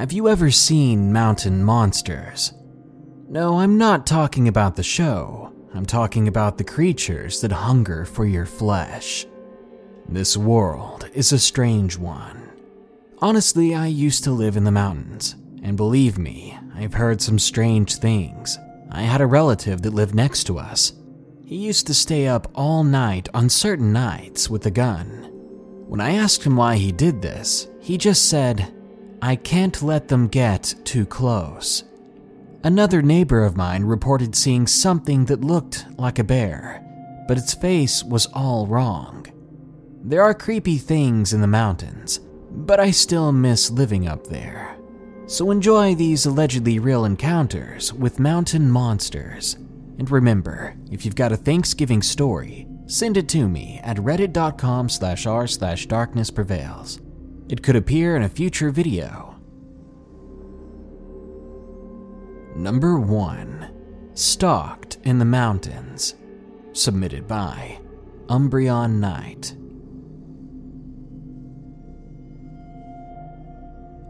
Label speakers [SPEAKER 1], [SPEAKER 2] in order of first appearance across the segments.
[SPEAKER 1] Have you ever seen Mountain Monsters? No, I'm not talking about the show. I'm talking about the creatures that hunger for your flesh. This world is a strange one. Honestly, I used to live in the mountains, and believe me, I've heard some strange things. I had a relative that lived next to us. He used to stay up all night on certain nights with a gun. When I asked him why he did this, he just said, I can't let them get too close. Another neighbor of mine reported seeing something that looked like a bear, but its face was all wrong. There are creepy things in the mountains, but I still miss living up there. So enjoy these allegedly real encounters with mountain monsters. And remember, if you've got a Thanksgiving story, send it to me at reddit.com slash r slash darkness prevails. It could appear in a future video. Number 1 Stalked in the Mountains. Submitted by Umbreon Knight.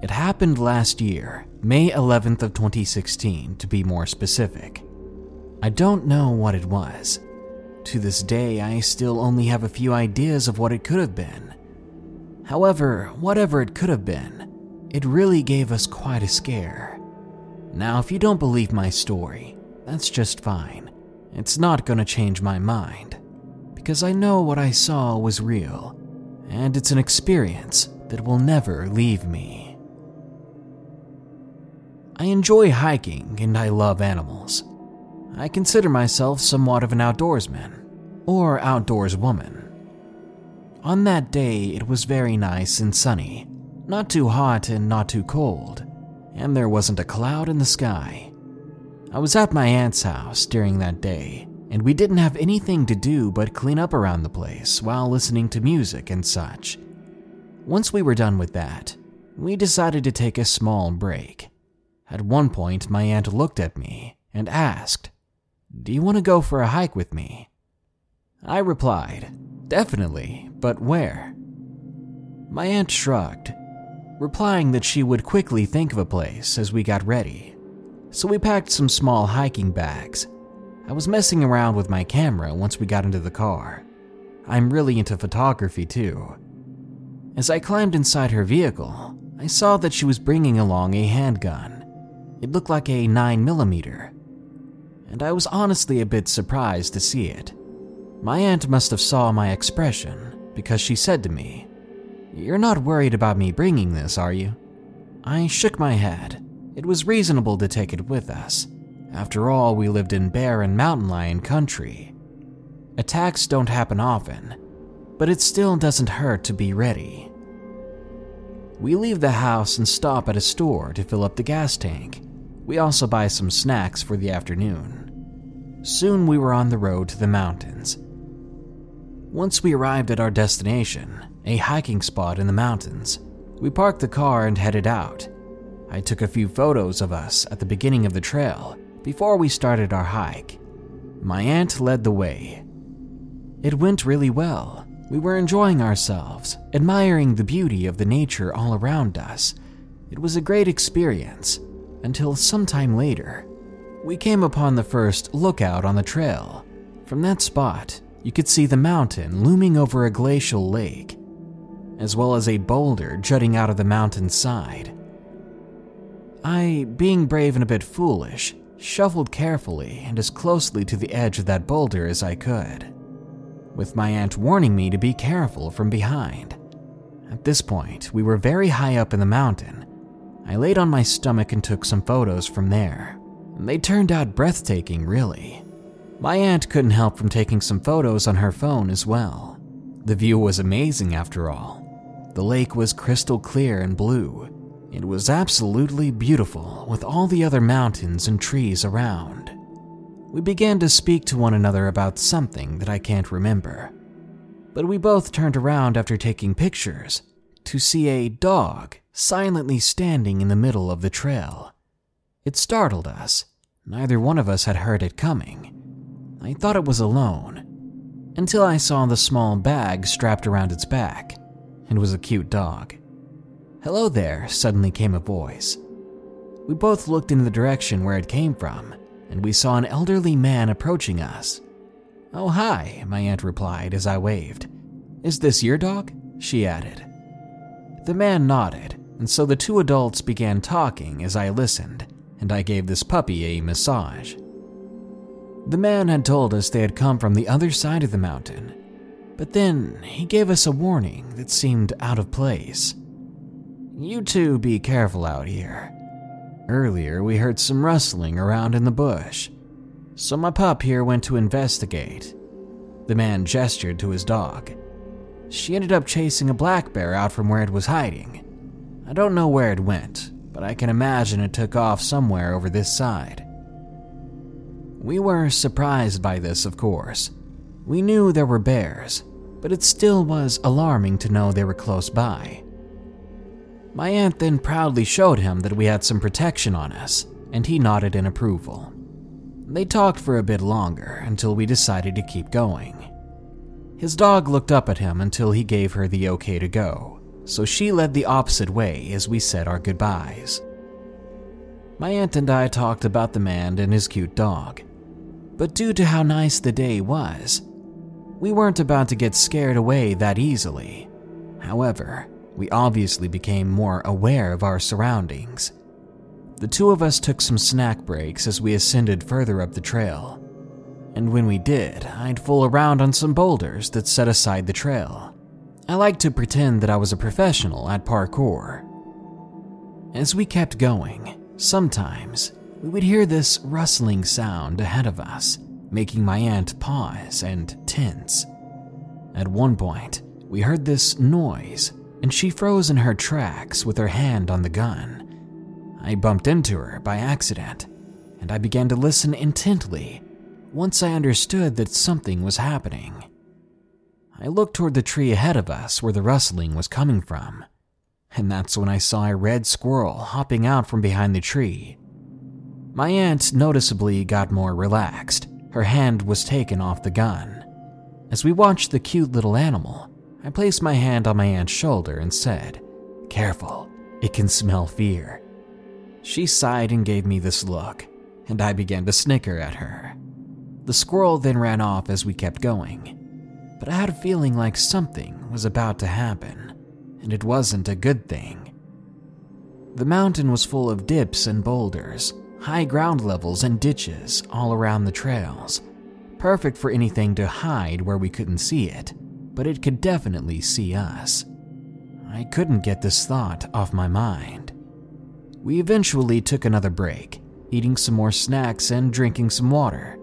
[SPEAKER 1] It happened last year, May 11th of 2016 to be more specific. I don't know what it was. To this day, I still only have a few ideas of what it could have been. However, whatever it could have been, it really gave us quite a scare. Now, if you don't believe my story, that's just fine. It's not gonna change my mind. Because I know what I saw was real, and it's an experience that will never leave me. I enjoy hiking and I love animals. I consider myself somewhat of an outdoorsman, or outdoors woman. On that day, it was very nice and sunny, not too hot and not too cold and there wasn't a cloud in the sky. I was at my aunt's house during that day, and we didn't have anything to do but clean up around the place while listening to music and such. Once we were done with that, we decided to take a small break. At one point, my aunt looked at me and asked, Do you want to go for a hike with me? I replied, Definitely, but where? My aunt shrugged replying that she would quickly think of a place as we got ready. So we packed some small hiking bags. I was messing around with my camera once we got into the car. I'm really into photography too. As I climbed inside her vehicle, I saw that she was bringing along a handgun. It looked like a 9mm, and I was honestly a bit surprised to see it. My aunt must have saw my expression because she said to me, you're not worried about me bringing this, are you? I shook my head. It was reasonable to take it with us. After all, we lived in bear and mountain lion country. Attacks don't happen often, but it still doesn't hurt to be ready. We leave the house and stop at a store to fill up the gas tank. We also buy some snacks for the afternoon. Soon we were on the road to the mountains. Once we arrived at our destination, a hiking spot in the mountains. We parked the car and headed out. I took a few photos of us at the beginning of the trail before we started our hike. My aunt led the way. It went really well. We were enjoying ourselves, admiring the beauty of the nature all around us. It was a great experience until sometime later, we came upon the first lookout on the trail. From that spot, you could see the mountain looming over a glacial lake as well as a boulder jutting out of the mountain's side. I, being brave and a bit foolish, shuffled carefully and as closely to the edge of that boulder as I could, with my aunt warning me to be careful from behind. At this point, we were very high up in the mountain. I laid on my stomach and took some photos from there. They turned out breathtaking, really. My aunt couldn't help from taking some photos on her phone as well. The view was amazing after all, the lake was crystal clear and blue. It was absolutely beautiful with all the other mountains and trees around. We began to speak to one another about something that I can't remember. But we both turned around after taking pictures to see a dog silently standing in the middle of the trail. It startled us. Neither one of us had heard it coming. I thought it was alone until I saw the small bag strapped around its back and was a cute dog. Hello there, suddenly came a voice. We both looked in the direction where it came from, and we saw an elderly man approaching us. Oh, hi, my aunt replied as I waved. Is this your dog? She added. The man nodded, and so the two adults began talking as I listened, and I gave this puppy a massage. The man had told us they had come from the other side of the mountain, but then he gave us a warning that seemed out of place. You two be careful out here. Earlier, we heard some rustling around in the bush, so my pup here went to investigate. The man gestured to his dog. She ended up chasing a black bear out from where it was hiding. I don't know where it went, but I can imagine it took off somewhere over this side. We were surprised by this, of course. We knew there were bears, but it still was alarming to know they were close by. My aunt then proudly showed him that we had some protection on us, and he nodded in approval. They talked for a bit longer until we decided to keep going. His dog looked up at him until he gave her the okay to go, so she led the opposite way as we said our goodbyes. My aunt and I talked about the man and his cute dog, but due to how nice the day was, we weren't about to get scared away that easily. However, we obviously became more aware of our surroundings. The two of us took some snack breaks as we ascended further up the trail and when we did, I'd fool around on some boulders that set aside the trail. I liked to pretend that I was a professional at parkour. As we kept going, sometimes we would hear this rustling sound ahead of us, making my aunt pause and tense. At one point, we heard this noise, and she froze in her tracks with her hand on the gun. I bumped into her by accident, and I began to listen intently once I understood that something was happening. I looked toward the tree ahead of us where the rustling was coming from, and that's when I saw a red squirrel hopping out from behind the tree. My aunt noticeably got more relaxed. Her hand was taken off the gun. As we watched the cute little animal, I placed my hand on my aunt's shoulder and said, Careful, it can smell fear. She sighed and gave me this look, and I began to snicker at her. The squirrel then ran off as we kept going, but I had a feeling like something was about to happen, and it wasn't a good thing. The mountain was full of dips and boulders, high ground levels, and ditches all around the trails, perfect for anything to hide where we couldn't see it, but it could definitely see us. I couldn't get this thought off my mind. We eventually took another break, eating some more snacks and drinking some water.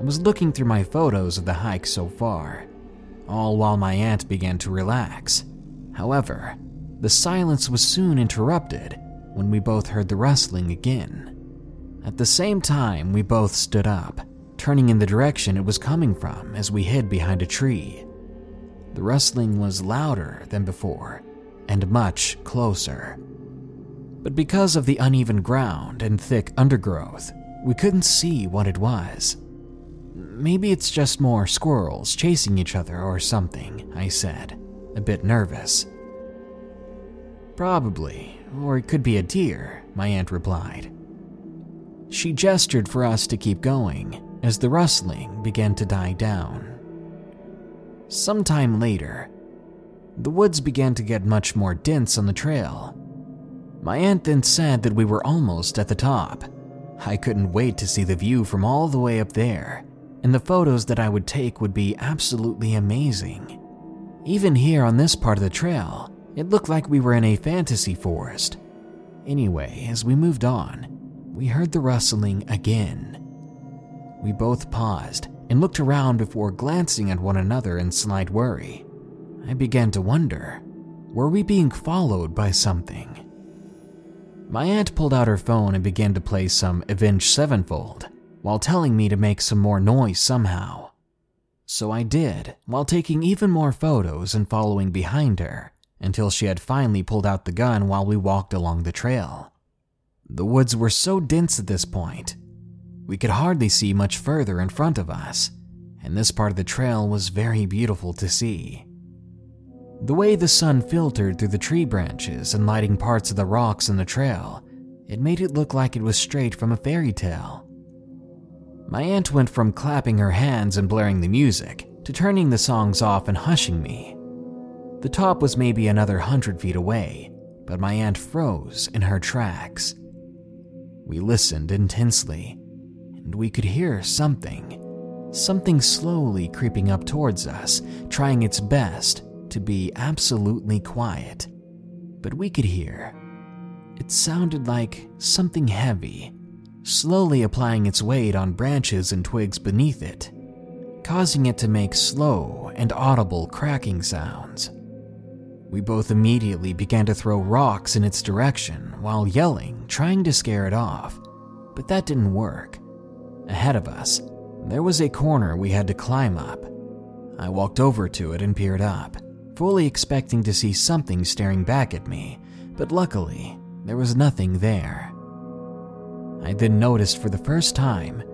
[SPEAKER 1] I was looking through my photos of the hike so far, all while my aunt began to relax. However, the silence was soon interrupted when we both heard the rustling again. At the same time, we both stood up, turning in the direction it was coming from as we hid behind a tree. The rustling was louder than before and much closer. But because of the uneven ground and thick undergrowth, we couldn't see what it was. Maybe it's just more squirrels chasing each other or something, I said, a bit nervous. Probably, or it could be a deer, my aunt replied. She gestured for us to keep going as the rustling began to die down. Sometime later, the woods began to get much more dense on the trail. My aunt then said that we were almost at the top. I couldn't wait to see the view from all the way up there and the photos that I would take would be absolutely amazing. Even here on this part of the trail, it looked like we were in a fantasy forest. Anyway, as we moved on, we heard the rustling again. We both paused and looked around before glancing at one another in slight worry. I began to wonder were we being followed by something? My aunt pulled out her phone and began to play some Avenged Sevenfold while telling me to make some more noise somehow. So I did, while taking even more photos and following behind her until she had finally pulled out the gun while we walked along the trail. The woods were so dense at this point, we could hardly see much further in front of us, and this part of the trail was very beautiful to see. The way the sun filtered through the tree branches and lighting parts of the rocks in the trail, it made it look like it was straight from a fairy tale. My aunt went from clapping her hands and blaring the music to turning the songs off and hushing me. The top was maybe another hundred feet away, but my aunt froze in her tracks. We listened intensely, and we could hear something, something slowly creeping up towards us, trying its best to be absolutely quiet. But we could hear. It sounded like something heavy, slowly applying its weight on branches and twigs beneath it, causing it to make slow and audible cracking sounds. We both immediately began to throw rocks in its direction while yelling, trying to scare it off, but that didn't work. Ahead of us, there was a corner we had to climb up. I walked over to it and peered up, fully expecting to see something staring back at me, but luckily, there was nothing there. I then noticed for the first time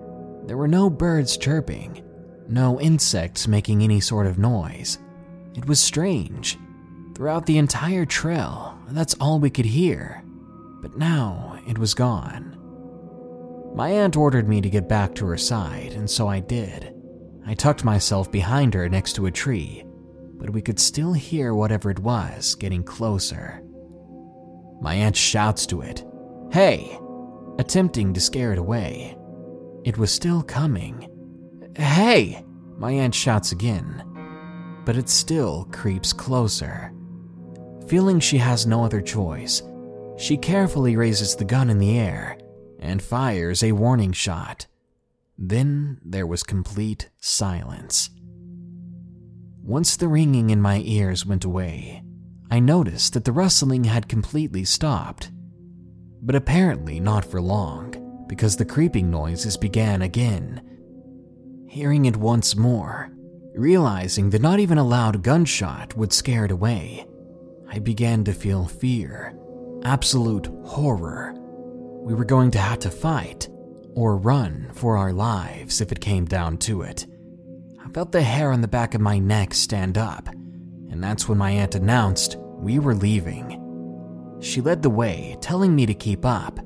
[SPEAKER 1] there were no birds chirping, no insects making any sort of noise. It was strange. Throughout the entire trail, that's all we could hear. But now it was gone. My aunt ordered me to get back to her side, and so I did. I tucked myself behind her next to a tree, but we could still hear whatever it was getting closer. My aunt shouts to it, Hey! attempting to scare it away. It was still coming. Hey! My aunt shouts again, but it still creeps closer. Feeling she has no other choice, she carefully raises the gun in the air and fires a warning shot. Then there was complete silence. Once the ringing in my ears went away, I noticed that the rustling had completely stopped. But apparently not for long, because the creeping noises began again. Hearing it once more, realizing that not even a loud gunshot would scare it away, I began to feel fear, absolute horror. We were going to have to fight or run for our lives if it came down to it. I felt the hair on the back of my neck stand up, and that's when my aunt announced we were leaving. She led the way, telling me to keep up.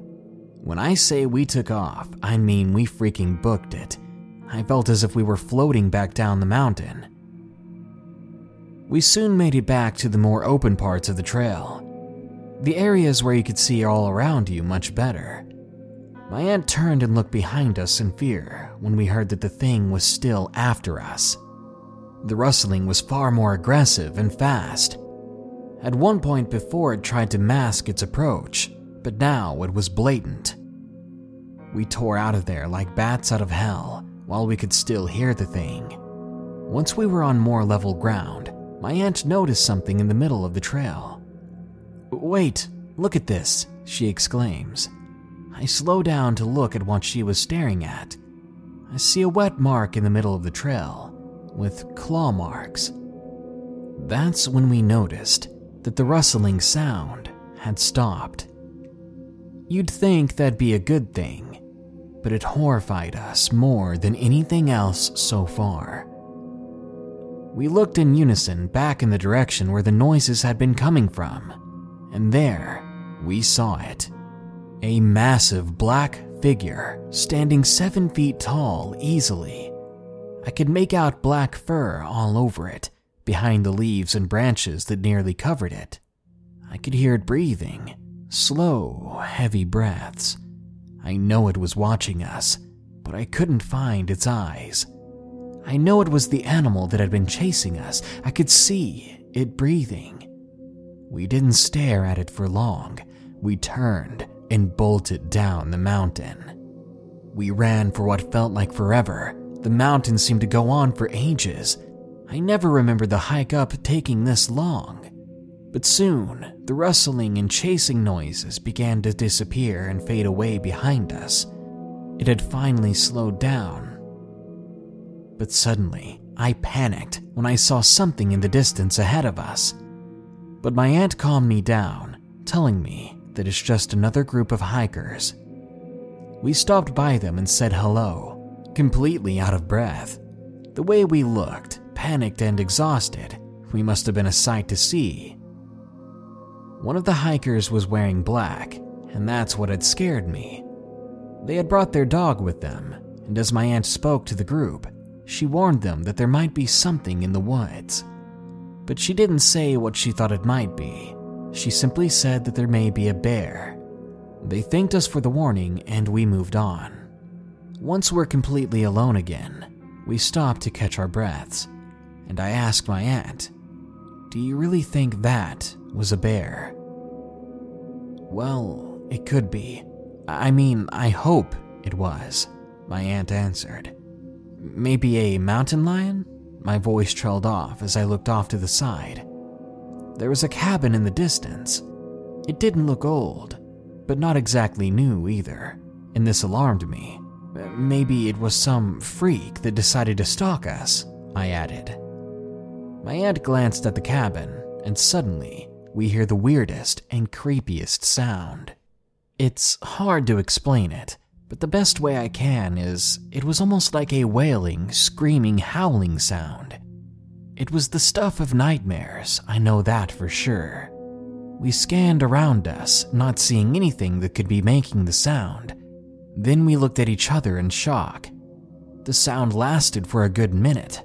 [SPEAKER 1] When I say we took off, I mean we freaking booked it. I felt as if we were floating back down the mountain. We soon made it back to the more open parts of the trail. The areas where you could see all around you much better. My aunt turned and looked behind us in fear when we heard that the thing was still after us. The rustling was far more aggressive and fast. At one point before, it tried to mask its approach, but now it was blatant. We tore out of there like bats out of hell while we could still hear the thing. Once we were on more level ground, my aunt noticed something in the middle of the trail. Wait, look at this, she exclaims. I slow down to look at what she was staring at. I see a wet mark in the middle of the trail, with claw marks. That's when we noticed that the rustling sound had stopped. You'd think that'd be a good thing, but it horrified us more than anything else so far. We looked in unison back in the direction where the noises had been coming from, and there we saw it. A massive black figure standing seven feet tall easily. I could make out black fur all over it, behind the leaves and branches that nearly covered it. I could hear it breathing, slow, heavy breaths. I know it was watching us, but I couldn't find its eyes. I know it was the animal that had been chasing us. I could see it breathing. We didn't stare at it for long. We turned and bolted down the mountain. We ran for what felt like forever. The mountain seemed to go on for ages. I never remembered the hike up taking this long. But soon, the rustling and chasing noises began to disappear and fade away behind us. It had finally slowed down but suddenly, I panicked when I saw something in the distance ahead of us. But my aunt calmed me down, telling me that it's just another group of hikers. We stopped by them and said hello, completely out of breath. The way we looked, panicked and exhausted, We must have been a sight to see. One of the hikers was wearing black, and that's what had scared me. They had brought their dog with them, and as my aunt spoke to the group, she warned them that there might be something in the woods. But she didn't say what she thought it might be. She simply said that there may be a bear. They thanked us for the warning and we moved on. Once we're completely alone again, we stopped to catch our breaths, and I asked my aunt, Do you really think that was a bear? Well, it could be. I mean, I hope it was, my aunt answered. Maybe a mountain lion? My voice trailed off as I looked off to the side. There was a cabin in the distance. It didn't look old, but not exactly new either, and this alarmed me. Maybe it was some freak that decided to stalk us, I added. My aunt glanced at the cabin, and suddenly we hear the weirdest and creepiest sound. It's hard to explain it, but the best way I can is it was almost like a wailing, screaming, howling sound. It was the stuff of nightmares, I know that for sure. We scanned around us, not seeing anything that could be making the sound. Then we looked at each other in shock. The sound lasted for a good minute,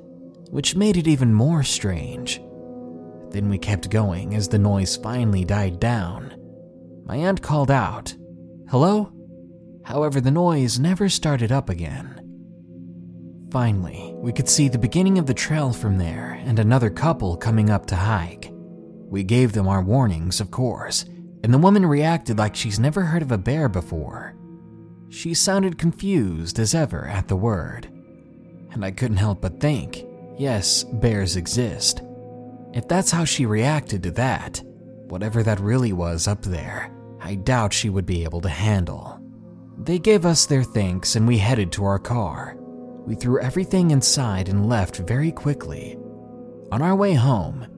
[SPEAKER 1] which made it even more strange. Then we kept going as the noise finally died down. My aunt called out, Hello? However, the noise never started up again. Finally, we could see the beginning of the trail from there and another couple coming up to hike. We gave them our warnings, of course, and the woman reacted like she's never heard of a bear before. She sounded confused as ever at the word. And I couldn't help but think yes, bears exist, if that's how she reacted to that, whatever that really was up there, I doubt she would be able to handle. They gave us their thanks and we headed to our car. We threw everything inside and left very quickly. On our way home,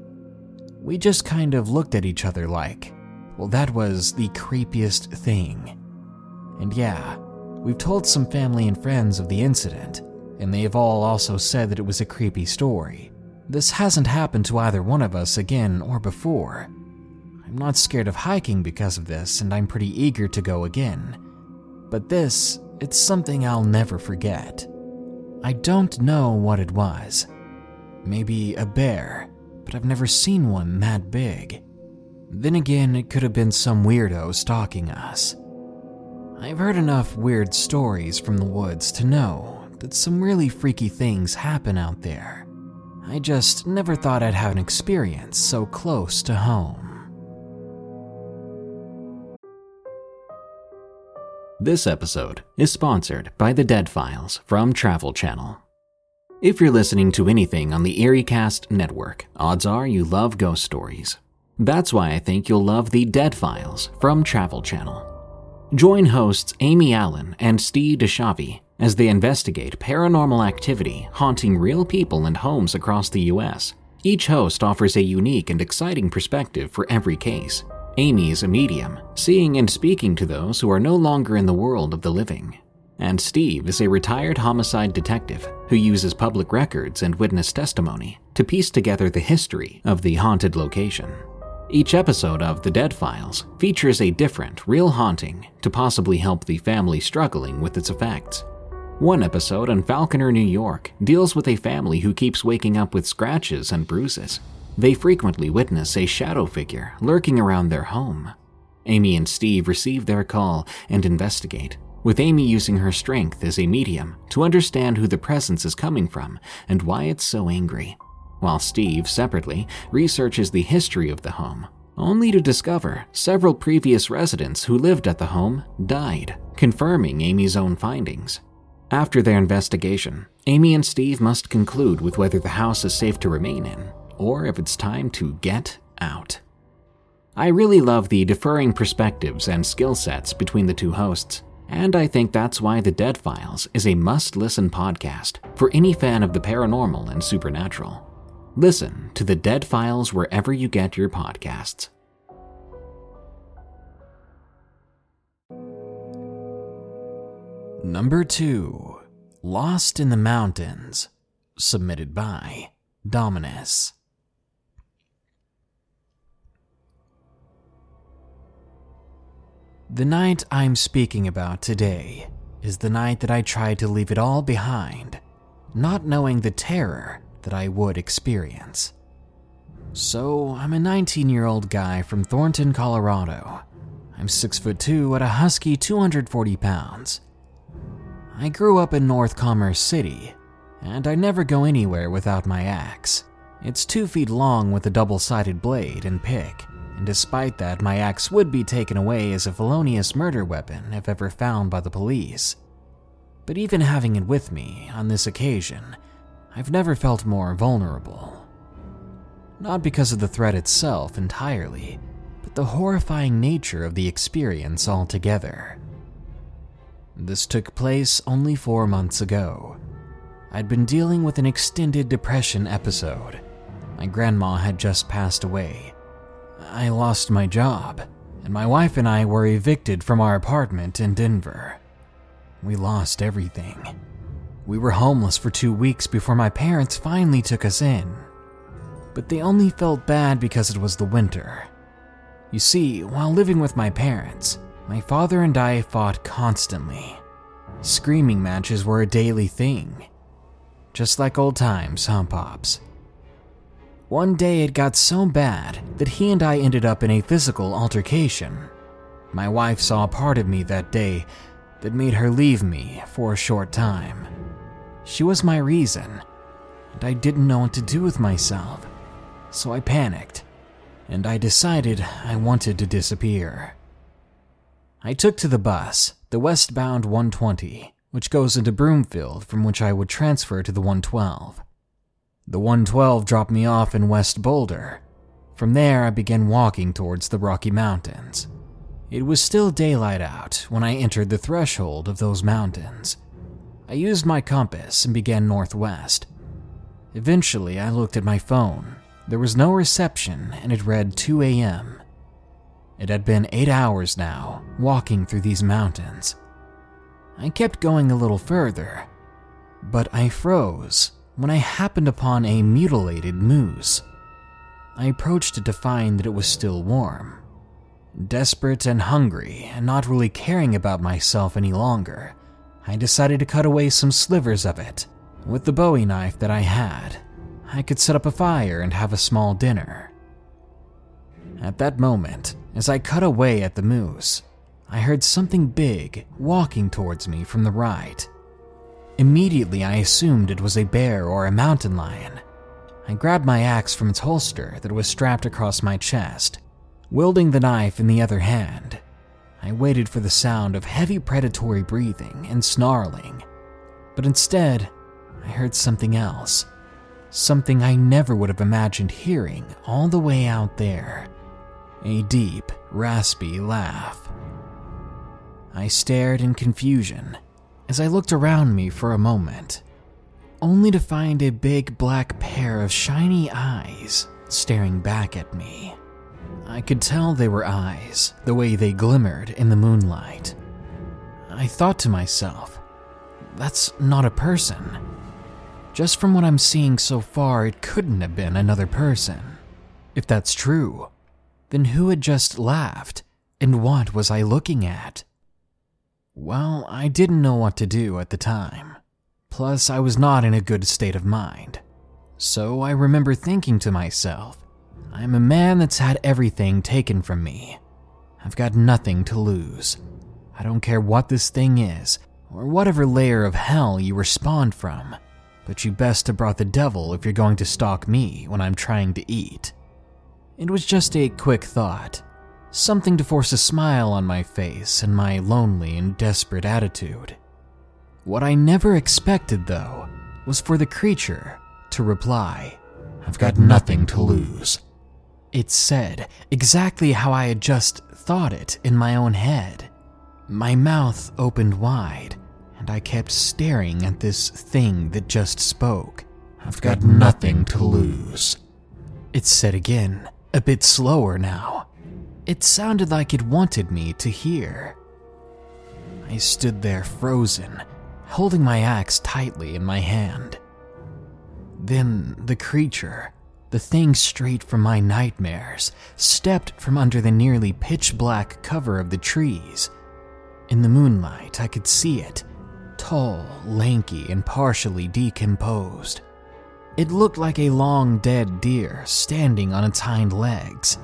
[SPEAKER 1] we just kind of looked at each other like, well, that was the creepiest thing. And yeah, we've told some family and friends of the incident, and they have all also said that it was a creepy story. This hasn't happened to either one of us again or before. I'm not scared of hiking because of this, and I'm pretty eager to go again. But this, it's something I'll never forget. I don't know what it was. Maybe a bear, but I've never seen one that big. Then again, it could have been some weirdo stalking us. I've heard enough weird stories from the woods to know that some really freaky things happen out there. I just never thought I'd have an experience so close to home.
[SPEAKER 2] This episode is sponsored by The Dead Files from Travel Channel. If you're listening to anything on the EerieCast network, odds are you love ghost stories. That's why I think you'll love The Dead Files from Travel Channel. Join hosts Amy Allen and Steve DiSchiavi as they investigate paranormal activity haunting real people and homes across the US. Each host offers a unique and exciting perspective for every case. Amy is a medium, seeing and speaking to those who are no longer in the world of the living. And Steve is a retired homicide detective who uses public records and witness testimony to piece together the history of the haunted location. Each episode of The Dead Files features a different, real haunting to possibly help the family struggling with its effects. One episode on Falconer, New York, deals with a family who keeps waking up with scratches and bruises. They frequently witness a shadow figure lurking around their home. Amy and Steve receive their call and investigate, with Amy using her strength as a medium to understand who the presence is coming from and why it's so angry, while Steve, separately, researches the history of the home, only to discover several previous residents who lived at the home died, confirming Amy's own findings. After their investigation, Amy and Steve must conclude with whether the house is safe to remain in or if it's time to get out. I really love the differing perspectives and skill sets between the two hosts, and I think that's why The Dead Files is a must listen podcast for any fan of the paranormal and supernatural. Listen to The Dead Files wherever you get your podcasts.
[SPEAKER 1] Number 2 Lost in the Mountains, submitted by Dominus. The night I'm speaking about today is the night that I tried to leave it all behind, not knowing the terror that I would experience. So, I'm a 19 year old guy from Thornton, Colorado. I'm 6 foot 2 at a husky 240 pounds. I grew up in North Commerce City, and I never go anywhere without my axe. It's 2 feet long with a double sided blade and pick, and despite that, my axe would be taken away as a felonious murder weapon if ever found by the police. But even having it with me on this occasion, I've never felt more vulnerable. Not because of the threat itself entirely, but the horrifying nature of the experience altogether. This took place only four months ago. I'd been dealing with an extended depression episode. My grandma had just passed away. I lost my job, and my wife and I were evicted from our apartment in Denver. We lost everything. We were homeless for two weeks before my parents finally took us in. But they only felt bad because it was the winter. You see, while living with my parents, my father and I fought constantly. Screaming matches were a daily thing. Just like old times, huh, Pops? One day it got so bad that he and I ended up in a physical altercation. My wife saw a part of me that day that made her leave me for a short time. She was my reason, and I didn't know what to do with myself. So I panicked, and I decided I wanted to disappear. I took to the bus, the westbound 120, which goes into Broomfield, from which I would transfer to the 112. The 112 dropped me off in West Boulder. From there, I began walking towards the Rocky Mountains. It was still daylight out when I entered the threshold of those mountains. I used my compass and began northwest. Eventually, I looked at my phone. There was no reception, and it read 2 a.m. It had been eight hours now, walking through these mountains. I kept going a little further, but I froze when I happened upon a mutilated moose. I approached it to find that it was still warm. Desperate and hungry, and not really caring about myself any longer, I decided to cut away some slivers of it. With the bowie knife that I had, I could set up a fire and have a small dinner. At that moment, as I cut away at the moose, I heard something big walking towards me from the right. Immediately, I assumed it was a bear or a mountain lion. I grabbed my axe from its holster that was strapped across my chest, wielding the knife in the other hand. I waited for the sound of heavy predatory breathing and snarling, but instead, I heard something else. Something I never would have imagined hearing all the way out there. A deep, raspy laugh. I stared in confusion as I looked around me for a moment, only to find a big black pair of shiny eyes staring back at me. I could tell they were eyes, the way they glimmered in the moonlight. I thought to myself, that's not a person. Just from what I'm seeing so far, it couldn't have been another person. If that's true, then who had just laughed, and what was I looking at? Well, I didn't know what to do at the time. Plus, I was not in a good state of mind. So I remember thinking to myself, I'm a man that's had everything taken from me. I've got nothing to lose. I don't care what this thing is, or whatever layer of hell you were spawned from, but you best have brought the devil if you're going to stalk me when I'm trying to eat. It was just a quick thought, something to force a smile on my face in my lonely and desperate attitude. What I never expected, though, was for the creature to reply, I've got nothing to lose. It said exactly how I had just thought it in my own head. My mouth opened wide, and I kept staring at this thing that just spoke. I've got nothing to lose. It said again, a bit slower now. It sounded like it wanted me to hear. I stood there frozen, holding my axe tightly in my hand. Then the creature The thing straight from my nightmares stepped from under the nearly pitch black cover of the trees. In the moonlight, I could see it tall, lanky, and partially decomposed. It looked like a long dead deer standing on its hind legs.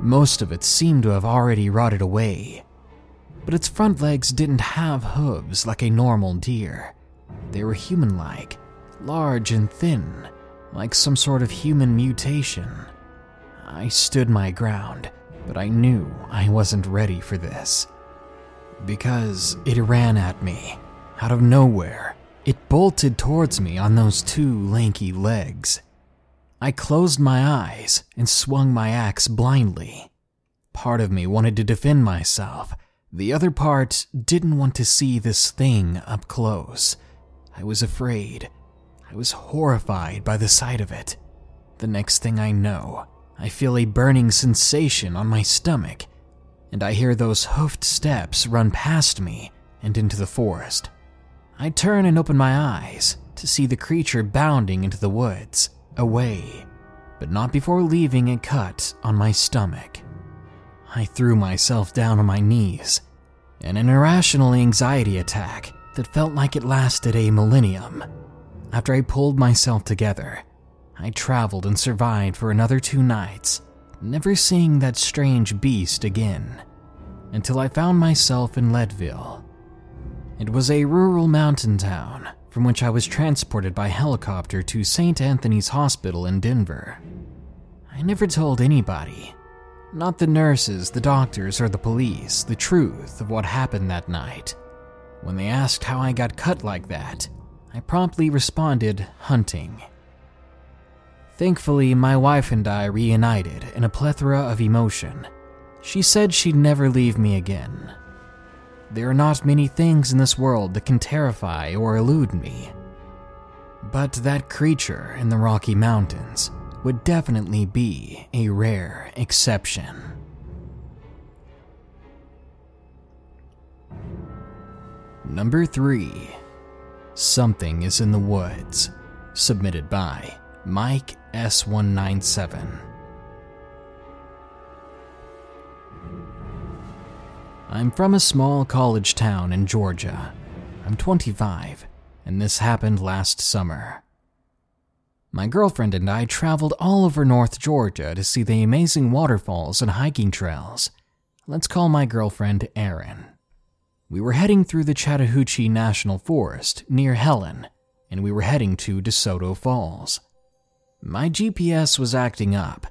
[SPEAKER 1] Most of it seemed to have already rotted away, but its front legs didn't have hooves like a normal deer. They were human like, large and thin, like some sort of human mutation. I stood my ground, but I knew I wasn't ready for this. Because it ran at me, out of nowhere. It bolted towards me on those two lanky legs. I closed my eyes and swung my axe blindly. Part of me wanted to defend myself, the other part didn't want to see this thing up close. I was afraid. I was horrified by the sight of it. The next thing I know, I feel a burning sensation on my stomach, and I hear those hoofed steps run past me and into the forest. I turn and open my eyes to see the creature bounding into the woods, away, but not before leaving a cut on my stomach. I threw myself down on my knees, and an irrational anxiety attack that felt like it lasted a millennium. After I pulled myself together, I traveled and survived for another two nights, never seeing that strange beast again, until I found myself in Leadville. It was a rural mountain town from which I was transported by helicopter to St. Anthony's Hospital in Denver. I never told anybody, not the nurses, the doctors, or the police, the truth of what happened that night. When they asked how I got cut like that, I promptly responded, hunting. Thankfully, my wife and I reunited in a plethora of emotion. She said she'd never leave me again. There are not many things in this world that can terrify or elude me. But that creature in the Rocky Mountains would definitely be a rare exception. Number 3 Something is in the Woods, submitted by Mike S197. I'm from a small college town in Georgia. I'm 25, and this happened last summer. My girlfriend and I traveled all over North Georgia to see the amazing waterfalls and hiking trails. Let's call my girlfriend Erin. We were heading through the Chattahoochee National Forest near Helen, and we were heading to DeSoto Falls. My GPS was acting up.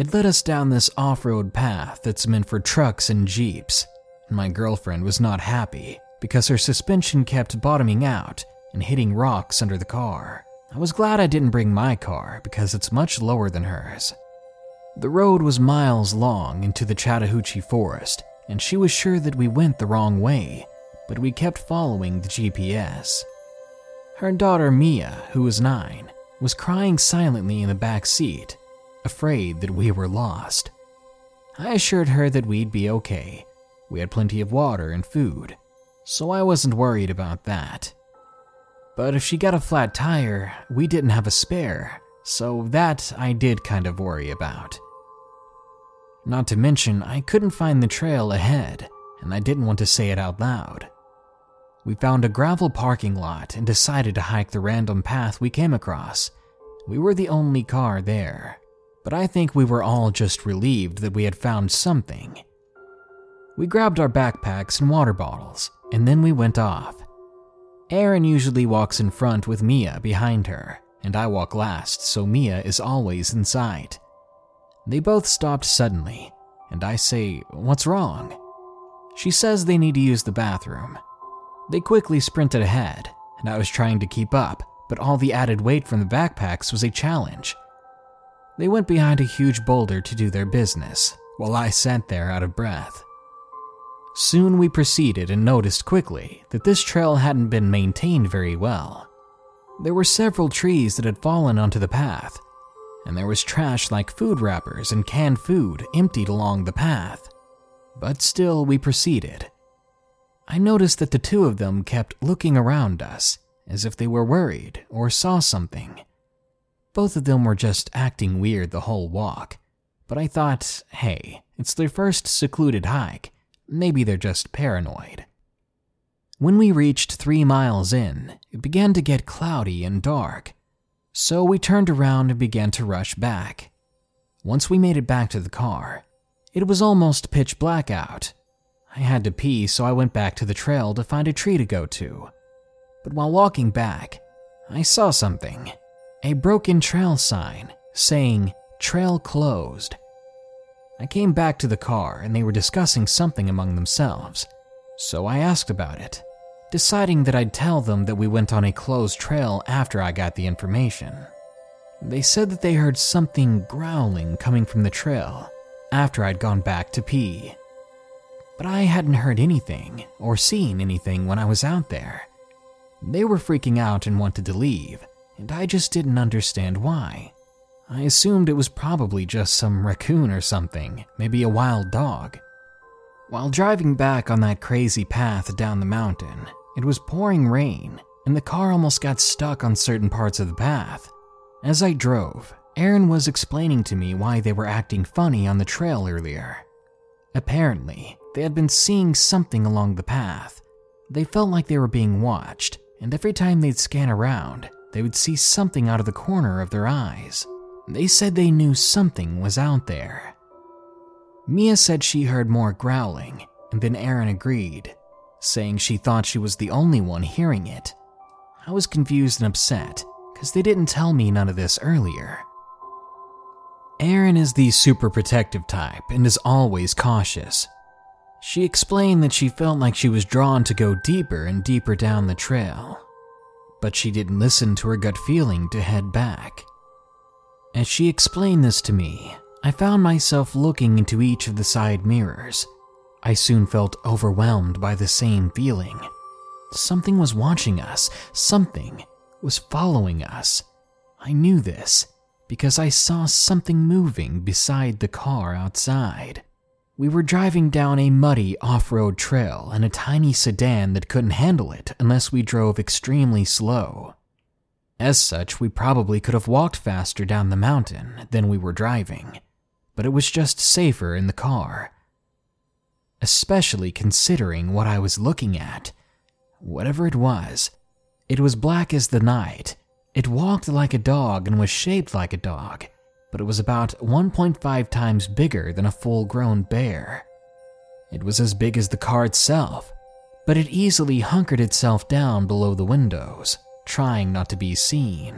[SPEAKER 1] It led us down this off road path that's meant for trucks and jeeps. My girlfriend was not happy because her suspension kept bottoming out and hitting rocks under the car. I was glad I didn't bring my car because it's much lower than hers. The road was miles long into the Chattahoochee forest, and she was sure that we went the wrong way, but we kept following the GPS. Her daughter Mia, who was nine, was crying silently in the back seat, afraid that we were lost. I assured her that we'd be okay. We had plenty of water and food, so I wasn't worried about that. But if she got a flat tire, we didn't have a spare, so that I did kind of worry about. Not to mention, I couldn't find the trail ahead, and I didn't want to say it out loud. We found a gravel parking lot and decided to hike the random path we came across. We were the only car there, but I think we were all just relieved that we had found something. We grabbed our backpacks and water bottles, and then we went off. Erin usually walks in front with Mia behind her, and I walk last, so Mia is always in sight. They both stopped suddenly, and I say, What's wrong? She says they need to use the bathroom. They quickly sprinted ahead, and I was trying to keep up, but all the added weight from the backpacks was a challenge. They went behind a huge boulder to do their business, while I sat there out of breath. Soon we proceeded and noticed quickly that this trail hadn't been maintained very well. There were several trees that had fallen onto the path, and there was trash like food wrappers and canned food emptied along the path. But still, we proceeded. I noticed that the two of them kept looking around us as if they were worried or saw something. Both of them were just acting weird the whole walk, but I thought, hey, it's their first secluded hike. Maybe they're just paranoid. When we reached three miles in, it began to get cloudy and dark, so we turned around and began to rush back. Once we made it back to the car, it was almost pitch black out. I had to pee, so I went back to the trail to find a tree to go to. But while walking back, I saw something a broken trail sign saying trail closed. I came back to the car and they were discussing something among themselves, so I asked about it, deciding that I'd tell them that we went on a closed trail after I got the information. They said that they heard something growling coming from the trail after I'd gone back to pee. But I hadn't heard anything or seen anything when I was out there. They were freaking out and wanted to leave, and I just didn't understand why. I assumed it was probably just some raccoon or something, maybe a wild dog. While driving back on that crazy path down the mountain, it was pouring rain, and the car almost got stuck on certain parts of the path. As I drove, Erin was explaining to me why they were acting funny on the trail earlier. Apparently, they had been seeing something along the path. They felt like they were being watched, and every time they'd scan around, they would see something out of the corner of their eyes. They said they knew something was out there. Mia said she heard more growling, and then Erin agreed, saying she thought she was the only one hearing it. I was confused and upset because they didn't tell me none of this earlier. Erin is the super protective type and is always cautious. She explained that she felt like she was drawn to go deeper and deeper down the trail, but she didn't listen to her gut feeling to head back. As she explained this to me, I found myself looking into each of the side mirrors. I soon felt overwhelmed by the same feeling. Something was watching us, something was following us. I knew this because I saw something moving beside the car outside. We were driving down a muddy off road trail in a tiny sedan that couldn't handle it unless we drove extremely slow. As such, we probably could have walked faster down the mountain than we were driving, but it was just safer in the car. Especially considering what I was looking at. Whatever it was, it was black as the night. It walked like a dog and was shaped like a dog, but it was about 1.5 times bigger than a full grown bear. It was as big as the car itself, but it easily hunkered itself down below the windows trying not to be seen.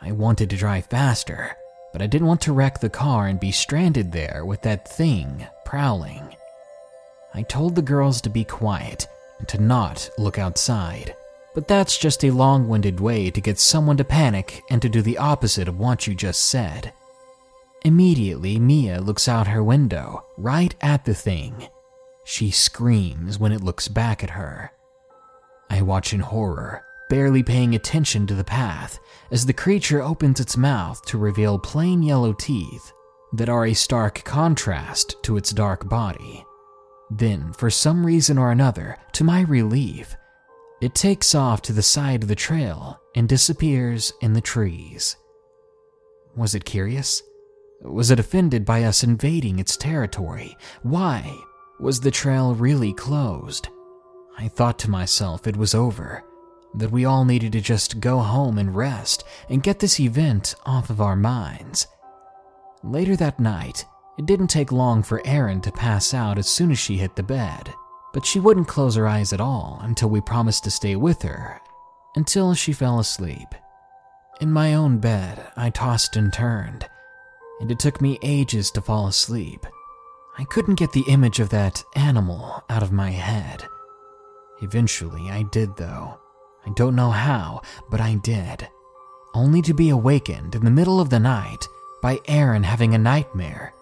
[SPEAKER 1] I wanted to drive faster, but I didn't want to wreck the car and be stranded there with that thing prowling. I told the girls to be quiet and to not look outside, but that's just a long winded way to get someone to panic and to do the opposite of what you just said. Immediately, Mia looks out her window, right at the thing. She screams when it looks back at her. I watch in horror barely paying attention to the path as the creature opens its mouth to reveal plain yellow teeth that are a stark contrast to its dark body. Then, for some reason or another, to my relief, it takes off to the side of the trail and disappears in the trees. Was it curious? Was it offended by us invading its territory? Why was the trail really closed? I thought to myself it was over, that we all needed to just go home and rest and get this event off of our minds. Later that night, it didn't take long for Erin to pass out as soon as she hit the bed, but she wouldn't close her eyes at all until we promised to stay with her until she fell asleep. In my own bed, I tossed and turned, and it took me ages to fall asleep. I couldn't get the image of that animal out of my head. Eventually, I did, though. I don't know how, but I did. Only to be awakened in the middle of the night by Erin having a nightmare.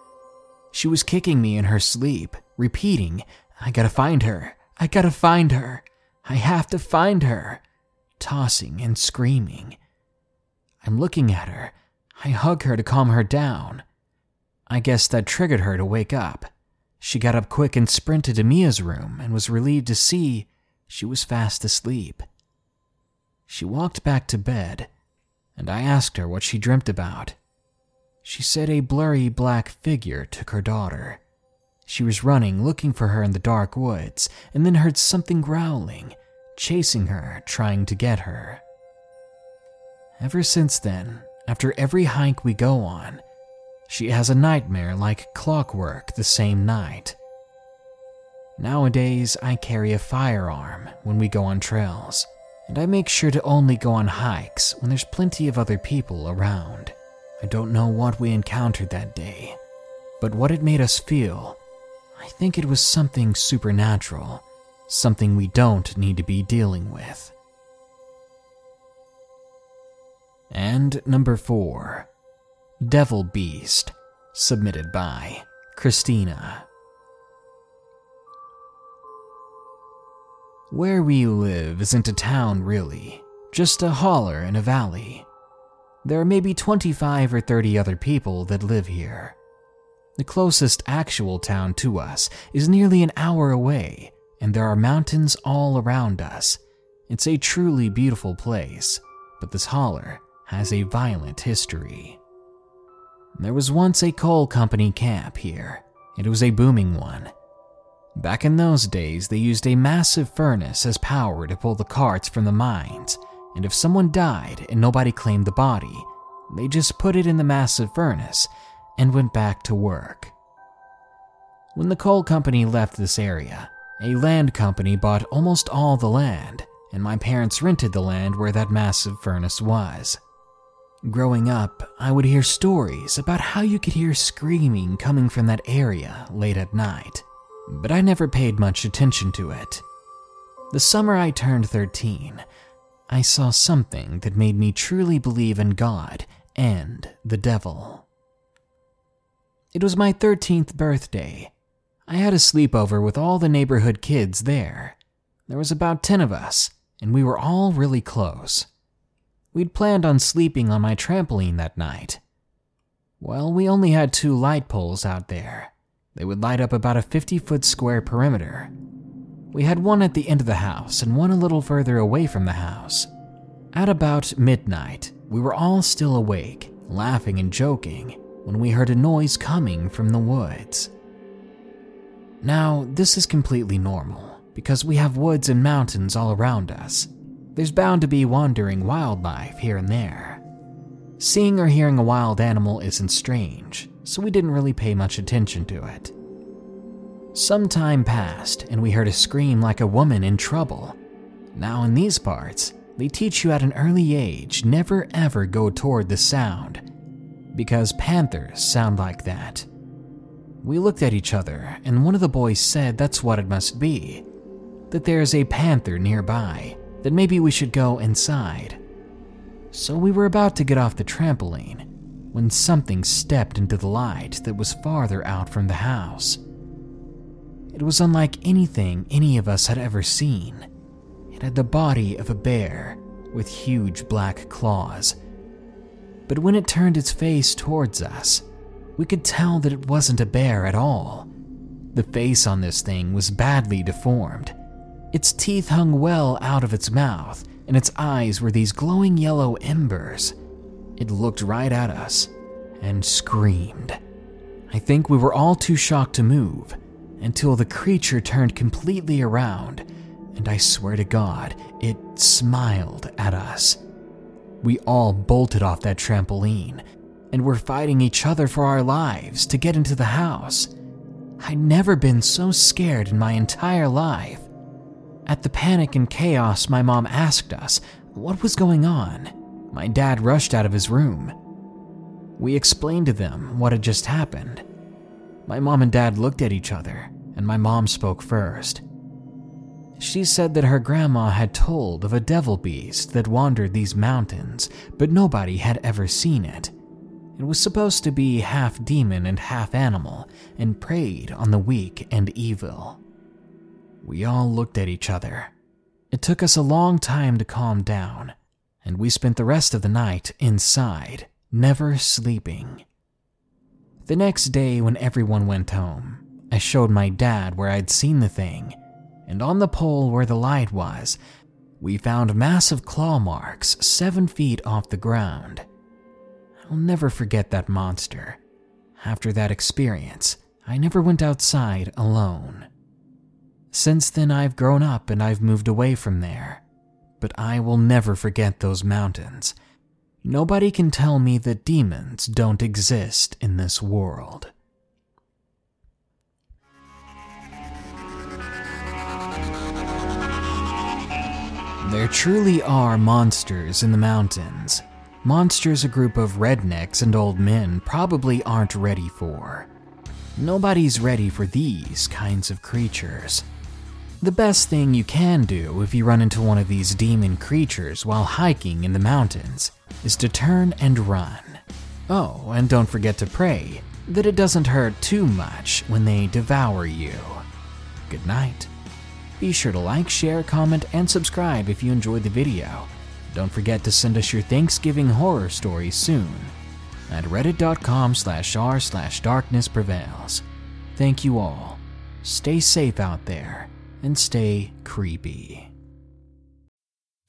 [SPEAKER 1] She was kicking me in her sleep, repeating, I gotta find her, I gotta find her, I have to find her, tossing and screaming. I'm looking at her. I hug her to calm her down. I guess that triggered her to wake up. She got up quick and sprinted to Mia's room and was relieved to see she was fast asleep. She walked back to bed, and I asked her what she dreamt about. She said a blurry black figure took her daughter. She was running, looking for her in the dark woods, and then heard something growling, chasing her, trying to get her. Ever since then, after every hike we go on, she has a nightmare like clockwork the same night. Nowadays, I carry a firearm when we go on trails, and I make sure to only go on hikes when there's plenty of other people around. I don't know what we encountered that day, but what it made us feel, I think it was something supernatural, something we don't need to be dealing with. And number four, Devil Beast, submitted by Christina. Where we live isn't a town, really, just a holler in a valley. There are maybe 25 or 30 other people that live here. The closest actual town to us is nearly an hour away, and there are mountains all around us. It's a truly beautiful place, but this holler has a violent history. There was once a coal company camp here. It was a booming one. Back in those days, they used a massive furnace as power to pull the carts from the mines, and if someone died and nobody claimed the body, they just put it in the massive furnace and went back to work. When the coal company left this area, a land company bought almost all the land, and my parents rented the land where that massive furnace was. Growing up, I would hear stories about how you could hear screaming coming from that area late at night, but I never paid much attention to it. The summer I turned 13, I saw something that made me truly believe in God and the devil. It was my 13th birthday. I had a sleepover with all the neighborhood kids there. There was about 10 of us, and we were all really close. We'd planned on sleeping on my trampoline that night. Well, we only had two light poles out there. They would light up about a 50 foot square perimeter. We had one at the end of the house and one a little further away from the house. At about midnight, we were all still awake, laughing and joking, when we heard a noise coming from the woods. Now, this is completely normal because we have woods and mountains all around us, there's bound to be wandering wildlife here and there. Seeing or hearing a wild animal isn't strange, so we didn't really pay much attention to it. Some time passed, and we heard a scream like a woman in trouble. Now, in these parts, they teach you at an early age never ever go toward the sound, because panthers sound like that. We looked at each other, and one of the boys said that's what it must be that there's a panther nearby that maybe we should go inside. So we were about to get off the trampoline when something stepped into the light that was farther out from the house. It was unlike anything any of us had ever seen. It had the body of a bear with huge black claws. But when it turned its face towards us, we could tell that it wasn't a bear at all. The face on this thing was badly deformed its teeth hung well out of its mouth, and its eyes were these glowing yellow embers. It looked right at us and screamed. I think we were all too shocked to move until the creature turned completely around, and I swear to God, it smiled at us. We all bolted off that trampoline and were fighting each other for our lives to get into the house. I'd never been so scared in my entire life. At the panic and chaos, my mom asked us what was going on. My dad rushed out of his room. We explained to them what had just happened. My mom and dad looked at each other, and my mom spoke first. She said that her grandma had told of a devil beast that wandered these mountains, but nobody had ever seen it. It was supposed to be half demon and half animal and preyed on the weak and evil. We all looked at each other. It took us a long time to calm down, and we spent the rest of the night inside, never sleeping. The next day, when everyone went home, I showed my dad where I'd seen the thing, and on the pole where the light was, we found massive claw marks seven feet off the ground. I'll never forget that monster. After that experience, I never went outside alone. Since then, I've grown up and I've moved away from there. But I will never forget those mountains. Nobody can tell me that demons don't exist in this world. There truly are monsters in the mountains. Monsters a group of rednecks and old men probably aren't ready for. Nobody's ready for these kinds of creatures. The best thing you can do if you run into one of these demon creatures while hiking in the mountains is to turn and run. Oh, and don't forget to pray that it doesn't hurt too much when they devour you. Good night. Be sure to like, share, comment, and subscribe if you enjoyed the video. Don't forget to send us your Thanksgiving horror stories soon at reddit.com slash r slash darkness prevails. Thank you all. Stay safe out there and stay creepy.